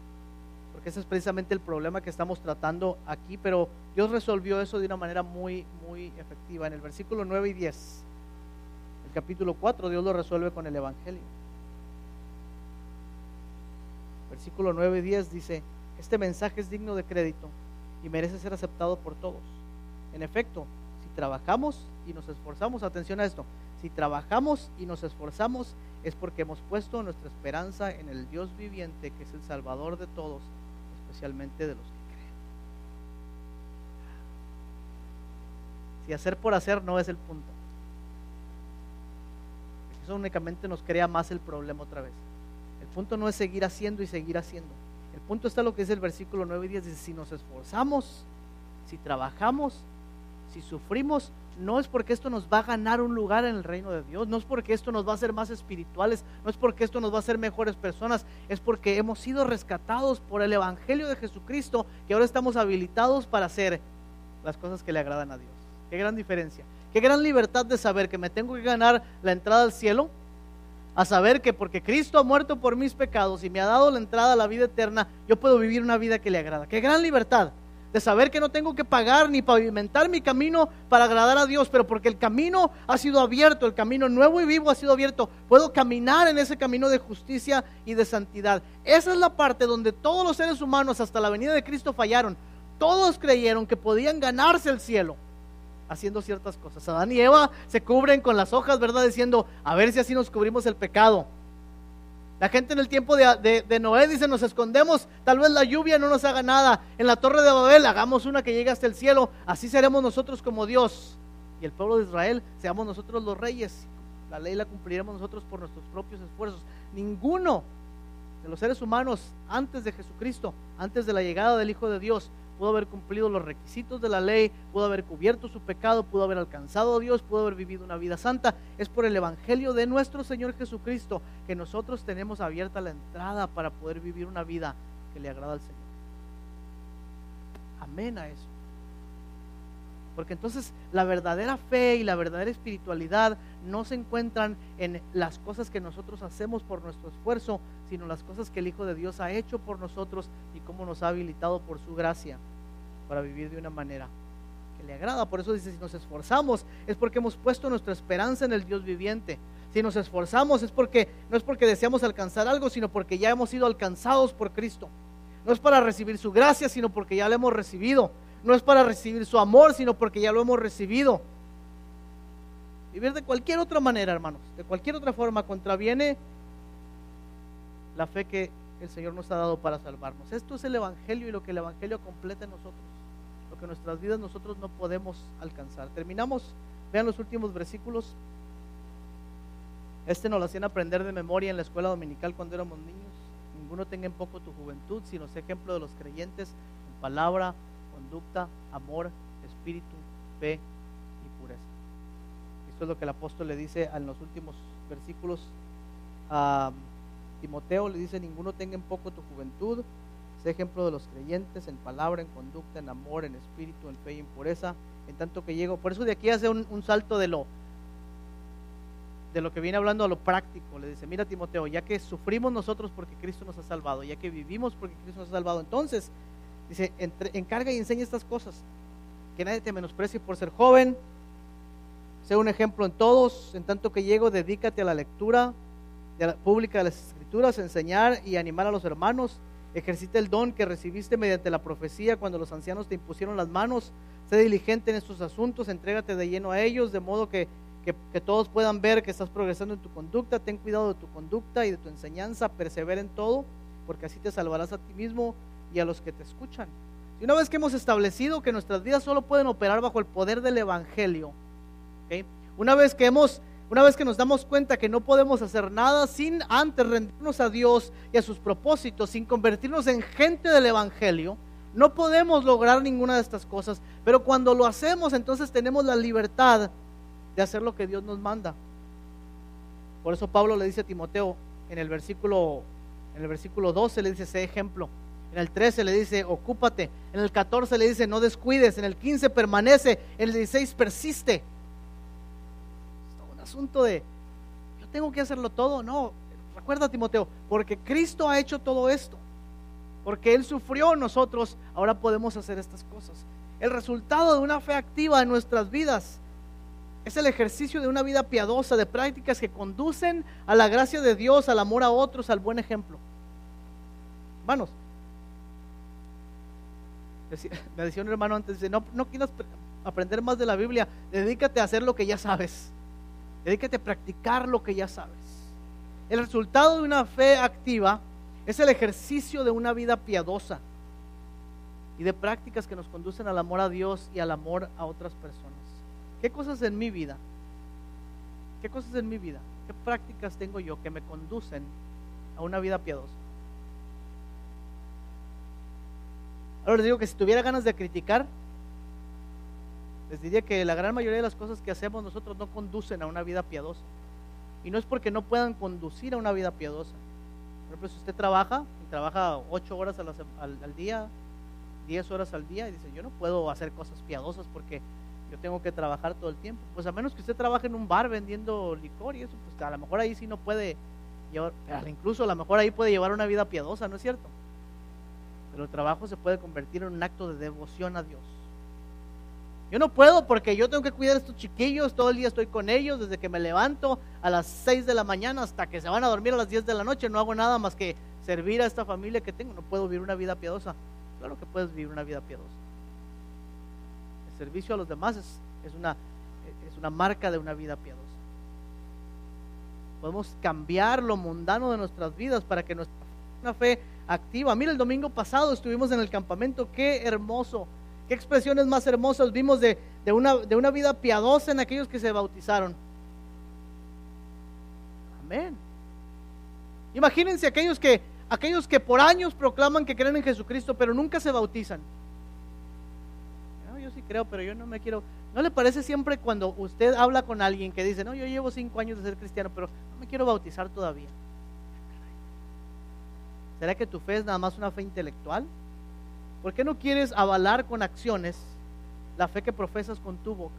porque ese es precisamente el problema que estamos tratando aquí, pero Dios resolvió eso de una manera muy, muy efectiva. En el versículo 9 y 10, el capítulo 4, Dios lo resuelve con el Evangelio. Versículo 9 y 10 dice, este mensaje es digno de crédito y merece ser aceptado por todos. En efecto, si trabajamos y nos esforzamos, atención a esto, si trabajamos y nos esforzamos es porque hemos puesto nuestra esperanza en el Dios viviente que es el Salvador de todos especialmente de los que creen. Si hacer por hacer no es el punto. Eso únicamente nos crea más el problema otra vez. Punto no es seguir haciendo y seguir haciendo. El punto está lo que dice el versículo 9 y 10. Dice, si nos esforzamos, si trabajamos, si sufrimos, no es porque esto nos va a ganar un lugar en el reino de Dios, no es porque esto nos va a hacer más espirituales, no es porque esto nos va a hacer mejores personas, es porque hemos sido rescatados por el Evangelio de Jesucristo, que ahora estamos habilitados para hacer las cosas que le agradan a Dios. Qué gran diferencia, qué gran libertad de saber que me tengo que ganar la entrada al cielo, a saber que porque Cristo ha muerto por mis pecados y me ha dado la entrada a la vida eterna, yo puedo vivir una vida que le agrada. Qué gran libertad de saber que no tengo que pagar ni pavimentar mi camino para agradar a Dios, pero porque el camino ha sido abierto, el camino nuevo y vivo ha sido abierto, puedo caminar en ese camino de justicia y de santidad. Esa es la parte donde todos los seres humanos hasta la venida de Cristo fallaron. Todos creyeron que podían ganarse el cielo haciendo ciertas cosas. Adán y Eva se cubren con las hojas, ¿verdad? Diciendo, a ver si así nos cubrimos el pecado. La gente en el tiempo de, Noé dice, nos escondemos, tal vez la lluvia no nos haga nada. En la torre de Babel hagamos una que llegue hasta el cielo, así seremos nosotros como Dios. Y el pueblo de Israel, seamos nosotros los reyes. La ley la cumpliremos nosotros por nuestros propios esfuerzos. Ninguno de los seres humanos antes de Jesucristo, antes de la llegada del Hijo de Dios, pudo haber cumplido los requisitos de la ley, pudo haber cubierto su pecado, pudo haber alcanzado a Dios, pudo haber vivido una vida santa. Es por el Evangelio de nuestro Señor Jesucristo que nosotros tenemos abierta la entrada para poder vivir una vida que le agrada al Señor. Amén a eso. Porque entonces la verdadera fe y la verdadera espiritualidad no se encuentran en las cosas que nosotros hacemos por nuestro esfuerzo, sino las cosas que el Hijo de Dios ha hecho por nosotros y cómo nos ha habilitado por su gracia para vivir de una manera que le agrada. Por eso dice, si nos esforzamos es porque hemos puesto nuestra esperanza en el Dios viviente. Si nos esforzamos es porque no es porque deseamos alcanzar algo, sino porque ya hemos sido alcanzados por Cristo. No es para recibir su gracia, sino porque ya la hemos recibido. No es para recibir su amor, sino porque ya lo hemos recibido. Vivir de cualquier otra manera, hermanos, de cualquier otra forma, contraviene la fe que el Señor nos ha dado para salvarnos. Esto es el Evangelio y lo que el Evangelio completa en nosotros que nuestras vidas nosotros no podemos alcanzar. Terminamos, vean los últimos versículos. Este nos lo hacían aprender de memoria en la escuela dominical cuando éramos niños. ninguno tenga en poco tu juventud, sino sé ejemplo de los creyentes en palabra, conducta, amor, espíritu, fe y pureza. Esto es lo que el apóstol le dice en los últimos versículos a Timoteo, le dice, ninguno tenga en poco tu juventud, sé ejemplo de los creyentes en palabra, en conducta, en amor, en espíritu, en fe y en pureza, en tanto que llego. Por eso de aquí hace un, salto de lo de lo que viene hablando a lo práctico. Le dice, mira Timoteo, ya que sufrimos nosotros porque Cristo nos ha salvado, ya que vivimos porque Cristo nos ha salvado, entonces, dice, encarga y enseña estas cosas. Que nadie te menosprecie por ser joven. Sé un ejemplo en todos. En tanto que llego, dedícate a la lectura de la, pública de las escrituras, enseñar y animar a los hermanos. Ejercita el don que recibiste mediante la profecía cuando los ancianos te impusieron las manos. Sé diligente en estos asuntos, entrégate de lleno a ellos, de modo que que, todos puedan ver que estás progresando en tu conducta, ten cuidado de tu conducta y de tu enseñanza, persevera en todo, porque así te salvarás a ti mismo y a los que te escuchan. Y una vez que hemos establecido que nuestras vidas solo pueden operar bajo el poder del Evangelio, una vez que hemos, una vez que nos damos cuenta que no podemos hacer nada sin antes rendirnos a Dios y a sus propósitos, sin convertirnos en gente del Evangelio, no podemos lograr ninguna de estas cosas. Pero cuando lo hacemos, entonces tenemos la libertad de hacer lo que Dios nos manda. Por eso Pablo le dice a Timoteo en el versículo en el versículo 12 le dice ese ejemplo. En el 13 le dice, ocúpate. En el 14 le dice, no descuides. En el 15 permanece. En el 16 persiste. Asunto de, yo tengo que hacerlo todo. No, recuerda Timoteo, porque Cristo ha hecho todo esto. Porque Él sufrió, nosotros ahora podemos hacer estas cosas. El resultado de una fe activa en nuestras vidas es el ejercicio de una vida piadosa, de prácticas que conducen a la gracia de Dios, al amor a otros, al buen ejemplo. Hermanos, me decía un hermano antes, dice, no, no quieras aprender más de la Biblia, dedícate a hacer lo que ya sabes. Dedícate a practicar lo que ya sabes. El resultado de una fe activa es el ejercicio de una vida piadosa y de prácticas que nos conducen al amor a Dios y al amor a otras personas. ¿Qué cosas en mi vida? ¿Qué cosas en mi vida? ¿Qué prácticas tengo yo que me conducen a una vida piadosa? Ahora les digo que si tuviera ganas de criticar, les diría que la gran mayoría de las cosas que hacemos nosotros no conducen a una vida piadosa. Y no es porque no puedan conducir a una vida piadosa. Por ejemplo, si usted trabaja, y trabaja ocho horas al, al día, diez horas al día, y dice, yo no puedo hacer cosas piadosas porque yo tengo que trabajar todo el tiempo. Pues a menos que usted trabaje en un bar vendiendo licor y eso, pues a lo mejor ahí sí no puede llevar, incluso a lo mejor ahí puede llevar una vida piadosa, ¿no es cierto? Pero el trabajo se puede convertir en un acto de devoción a Dios. Yo no puedo porque yo tengo que cuidar a estos chiquillos, todo el día estoy con ellos, desde que me levanto a las 6 de la mañana hasta que se van a dormir a las 10 de la noche, no hago nada más que servir a esta familia que tengo, no puedo vivir una vida piadosa. Claro que puedes vivir una vida piadosa servicio a los demás es, es, una, es una marca de una vida piadosa. Podemos cambiar lo mundano de nuestras vidas para que nuestra fe activa. Mira, el domingo pasado estuvimos en el campamento, qué hermoso, qué expresiones más hermosas vimos de, de, una, de una vida piadosa en aquellos que se bautizaron. Amén. Imagínense aquellos que, aquellos que por años proclaman que creen en Jesucristo, pero nunca se bautizan yo sí creo, pero yo no me quiero. ¿No le parece siempre cuando usted habla con alguien que dice, no, yo llevo cinco años de ser cristiano, pero no me quiero bautizar todavía? ¿Será que tu fe es nada más una fe intelectual? ¿Por qué no quieres avalar con acciones la fe que profesas con tu boca?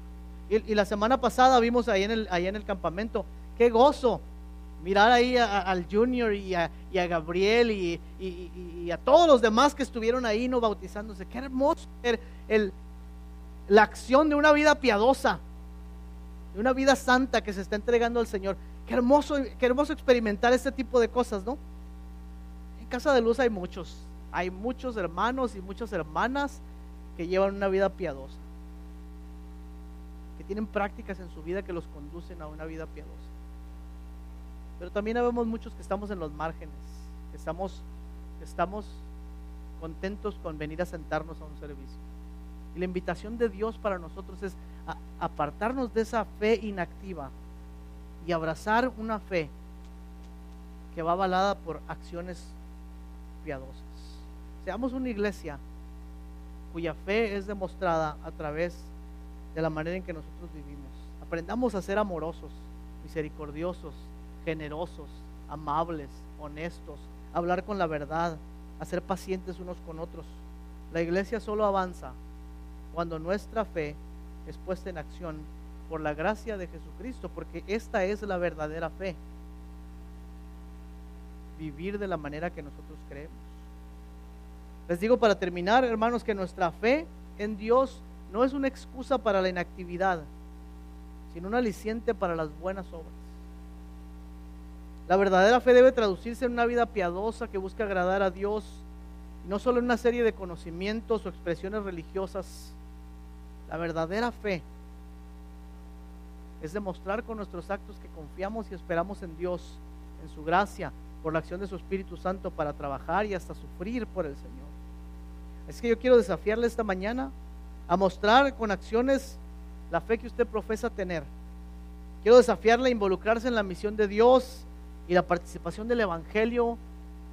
Y, la semana pasada vimos ahí en el, ahí en el campamento, qué gozo mirar ahí al Junior y a, Gabriel y, a todos los demás que estuvieron ahí no bautizándose. Qué hermoso el, el, la acción de una vida piadosa, de una vida santa que se está entregando al Señor. Qué hermoso, qué hermoso experimentar este tipo de cosas, ¿no? En Casa de Luz hay muchos, hay muchos hermanos y muchas hermanas que llevan una vida piadosa, que tienen prácticas en su vida que los conducen a una vida piadosa. Pero también vemos muchos que estamos en los márgenes, que estamos, que estamos contentos con venir a sentarnos a un servicio. Y la invitación de Dios para nosotros es apartarnos de esa fe inactiva y abrazar una fe que va avalada por acciones piadosas. Seamos una iglesia cuya fe es demostrada a través de la manera en que nosotros vivimos. Aprendamos a ser amorosos, misericordiosos, generosos, amables, honestos, hablar con la verdad, a ser pacientes unos con otros. La iglesia solo avanza cuando nuestra fe es puesta en acción por la gracia de Jesucristo, porque esta es la verdadera fe. Vivir de la manera que nosotros creemos. Les digo para terminar, hermanos, que nuestra fe en Dios no es una excusa para la inactividad, sino un aliciente para las buenas obras. La verdadera fe debe traducirse en una vida piadosa que busca agradar a Dios, no solo en una serie de conocimientos o expresiones religiosas. La verdadera fe es demostrar con nuestros actos que confiamos y esperamos en Dios, en su gracia, por la acción de su Espíritu Santo para trabajar y hasta sufrir por el Señor. Es que yo quiero desafiarle esta mañana a mostrar con acciones la fe que usted profesa tener. Quiero desafiarle a involucrarse en la misión de Dios y la participación del Evangelio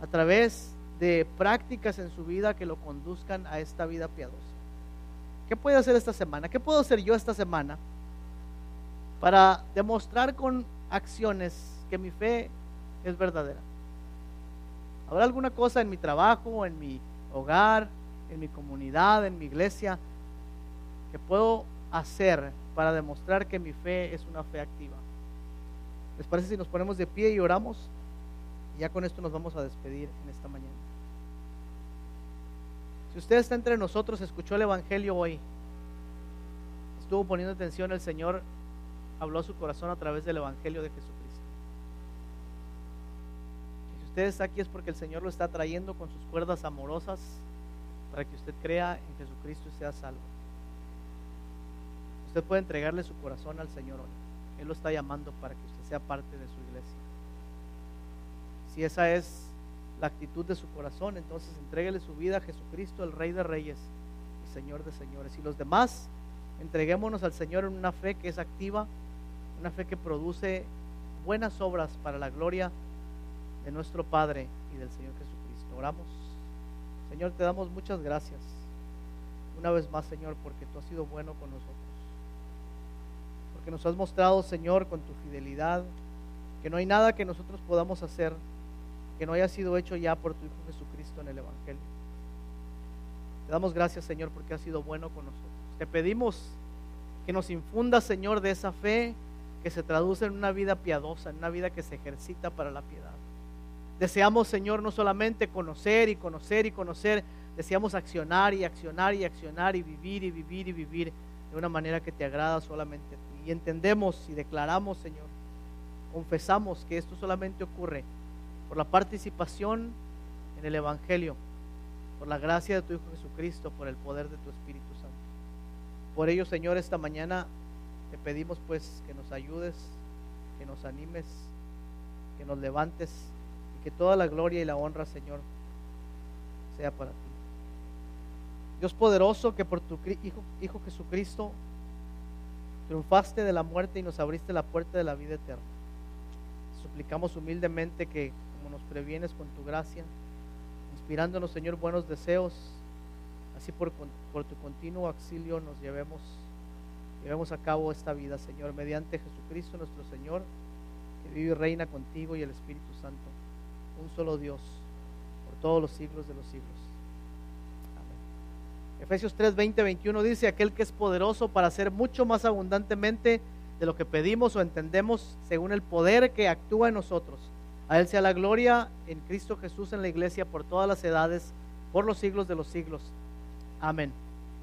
a través de prácticas en su vida que lo conduzcan a esta vida piadosa. ¿Qué puede hacer esta semana? ¿Qué puedo hacer yo esta semana para demostrar con acciones que mi fe es verdadera? ¿Habrá alguna cosa en mi trabajo, en mi hogar, en mi comunidad, en mi iglesia, que puedo hacer para demostrar que mi fe es una fe activa? ¿Les parece si nos ponemos de pie y oramos? Ya con esto nos vamos a despedir en esta mañana. Si usted está entre nosotros, escuchó el Evangelio hoy, estuvo poniendo atención, el Señor habló a su corazón a través del Evangelio de Jesucristo. Si usted está aquí es porque el Señor lo está trayendo con sus cuerdas amorosas para que usted crea en Jesucristo y sea salvo. Usted puede entregarle su corazón al Señor hoy. Él lo está llamando para que usted sea parte de su iglesia. Si esa es la actitud de su corazón, entonces entréguele su vida a Jesucristo, el Rey de Reyes y Señor de Señores. Y los demás, entreguémonos al Señor en una fe que es activa, una fe que produce buenas obras para la gloria de nuestro Padre y del Señor Jesucristo. Oramos. Señor, te damos muchas gracias. Una vez más, Señor, porque tú has sido bueno con nosotros. Porque nos has mostrado, Señor, con tu fidelidad, que no hay nada que nosotros podamos hacer que no haya sido hecho ya por tu Hijo Jesucristo en el Evangelio. Te damos gracias, Señor, porque has sido bueno con nosotros. Te pedimos que nos infunda, Señor, de esa fe que se traduce en una vida piadosa, en una vida que se ejercita para la piedad. Deseamos, Señor, no solamente conocer y conocer y conocer, deseamos accionar y accionar y accionar y vivir y vivir y vivir de una manera que te agrada solamente a ti. Y entendemos y declaramos, Señor, confesamos que esto solamente ocurre por la participación en el Evangelio, por la gracia de tu Hijo Jesucristo, por el poder de tu Espíritu Santo. Por ello, Señor, esta mañana te pedimos pues que nos ayudes, que nos animes, que nos levantes que toda la gloria y la honra, Señor, sea para ti. Dios poderoso, que por tu Hijo, Jesucristo triunfaste de la muerte y nos abriste la puerta de la vida eterna. Suplicamos humildemente que como nos previenes con tu gracia, inspirándonos, Señor, buenos deseos, así por, por tu continuo auxilio nos llevemos, llevemos a cabo esta vida, Señor, mediante Jesucristo nuestro Señor, que vive y reina contigo y el Espíritu Santo, un solo Dios, por todos los siglos de los siglos. Efesios 3, 20, 21 dice, aquel que es poderoso para hacer mucho más abundantemente de lo que pedimos o entendemos según el poder que actúa en nosotros. A Él sea la gloria en Cristo Jesús en la iglesia por todas las edades, por los siglos de los siglos. Amén.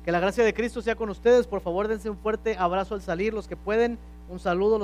Que la gracia de Cristo sea con ustedes. Por favor, dense un fuerte abrazo al salir, los que pueden. Un saludo.